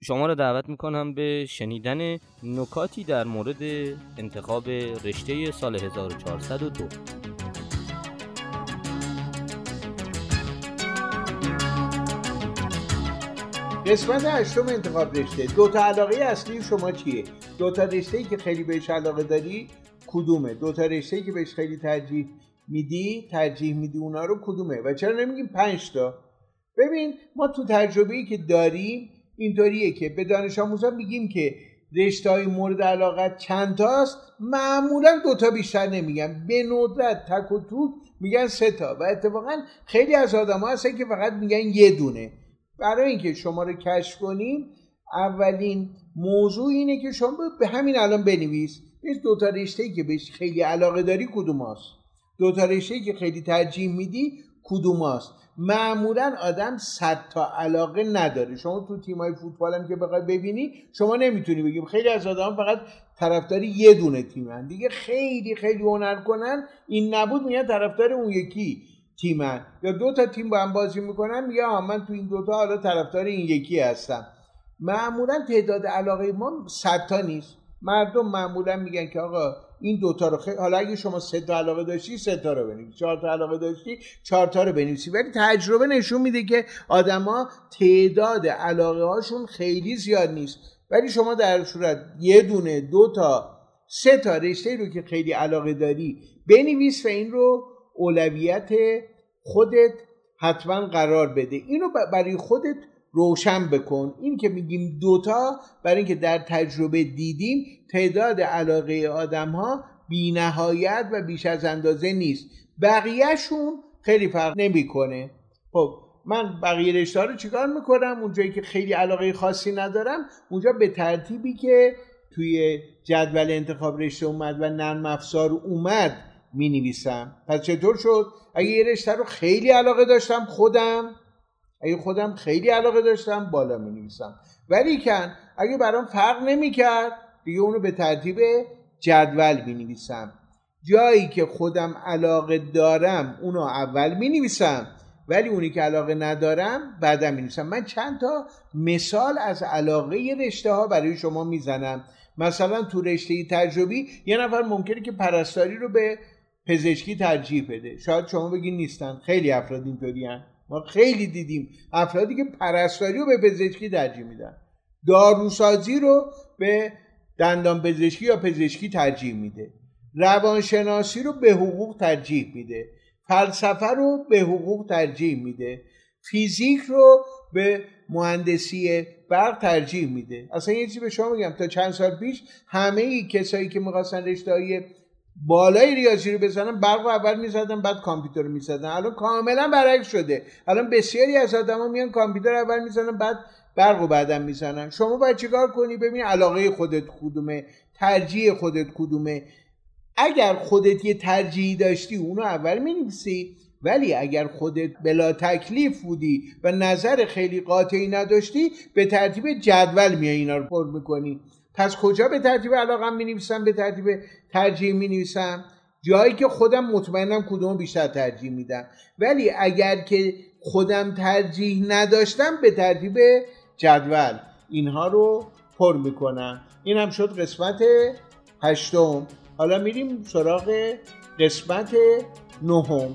شما را دعوت می‌کنم به شنیدن نکاتی در مورد انتخاب رشته سال 1402 قسمت هشتم انتخاب رشته. دو تا علاقه اصلی شما چیه؟ دو تا رشته ای که خیلی بهش علاقه داری کدومه؟ دو تا رشته ای که بهش خیلی ترجیح میدی ترجیح میدی اونا رو کدومه؟ و چرا نمیگیم پنج تا؟ ببین ما تو تجربه ای که داریم اینطوریه که به دانش آموزان میگیم که رشته های مورد علاقت چند تاست؟ معمولا دوتا بیشتر نمیگن. به ندرت تک و توک میگن سه تا و اتفاقا خیلی از آدم هستن که فقط میگن یه دونه. برای اینکه شما رو کشف کنیم اولین موضوع اینه که شما به همین الان بنویس. دو دوتا رشته که بهش خیلی علاقه داری کدوم هست دوتا رشته که خیلی ترجیح میدی کدوم هست معمولا آدم صد تا علاقه نداره. شما تو تیمای فوتبال هم که بخوای ببینی شما نمی‌تونی بگیم خیلی از آدم فقط طرفدار یه دونه تیمن دیگه خیلی خیلی هنر کنن این نبود میگن طرفدار اون یکی تیمن یا دو تا تیم با هم بازی می‌کنن میگه من تو این دوتا حالا طرفدار این یکی هستم. معمولا تعداد علاقه ما صد تا نیست. مردم معمولا میگن که آقا این دوتا رو خیلی حالا اگه شما سه تا علاقه داشتی سه تا رو بنویسی چهار تا علاقه داشتی چهار تا رو بنویسی. ولی تجربه نشون میده که آدما تعداد علاقه هاشون خیلی زیاد نیست. ولی شما در صورت یه دونه دو تا سه تا رشته رو که خیلی علاقه داری بنویس و این رو اولویت خودت حتما قرار بده. اینو برای خودت روشن بکن. این که میگیم دوتا برای اینکه در تجربه دیدیم تعداد علاقه آدم ها بی نهایت و بیش از اندازه نیست. بقیهشون خیلی فرق نمی‌کنه. خب من بقیه رشته رو چیکار می‌کنم؟ اونجایی که خیلی علاقه خاصی ندارم اونجا به ترتیبی که توی جدول انتخاب رشته اومد و نرم افزار اومد می نویسم پس چطور شد؟ اگه یه رشته رو خیلی علاقه داشتم خودم اگه خودم خیلی علاقه داشتم بالا می نویسم ولی کن اگه برام فرق نمی کرد دیگه اونو به ترتیب جدول می نویسم جایی که خودم علاقه دارم اونو اول می نویسم ولی اونی که علاقه ندارم بعدم می نویسم من چند تا مثال از علاقه رشته ها برای شما می‌زنم. مثلا تو رشته تجربی یه نفر ممکنه که پرستاری رو به پزشکی ترجیح بده. شاید شما بگین نیستن. خیلی افراد اینطوری ما خیلی دیدیم. افرادی که پرستاری رو به پزشکی ترجیح میدن. داروسازی رو به دندان پزشکی یا پزشکی ترجیح میده. روانشناسی رو به حقوق ترجیح میده. فلسفه رو به حقوق ترجیح میده. فیزیک رو به مهندسی برق ترجیح میده. اصلا یه چیزی به شما میگم تا چند سال پیش همه ای کسایی که می‌خواستن رشته بالای ریاضی رو بزنن برق رو اول می‌زدن بعد کامپیوتر رو می‌زدن. الان کاملا برعکس شده. الان بسیاری از آدما میان کامپیوتر اول می‌زنن بعد برق رو بعدا می‌زنن. شما باید چیکار کنی؟ ببین علاقه خودت کدومه ترجیح خودت کدومه. اگر خودت یه ترجیحی داشتی اونو اول می‌نویسی. ولی اگر خودت بلا تکلیف بودی و نظر خیلی قاطعی نداشتی به ترتیب جدول میای اینا رو پر می‌کنی. پس کجا به ترتیب علاقم می نویسم به ترتیب ترجیح می نویسم جایی که خودم مطمئنم کدوم بیشتر ترجیح میدم. ولی اگر که خودم ترجیح نداشتم به ترتیب جدول اینها رو پر می‌کنم. این هم شد قسمت هشتم. حالا میریم سراغ قسمت نهم.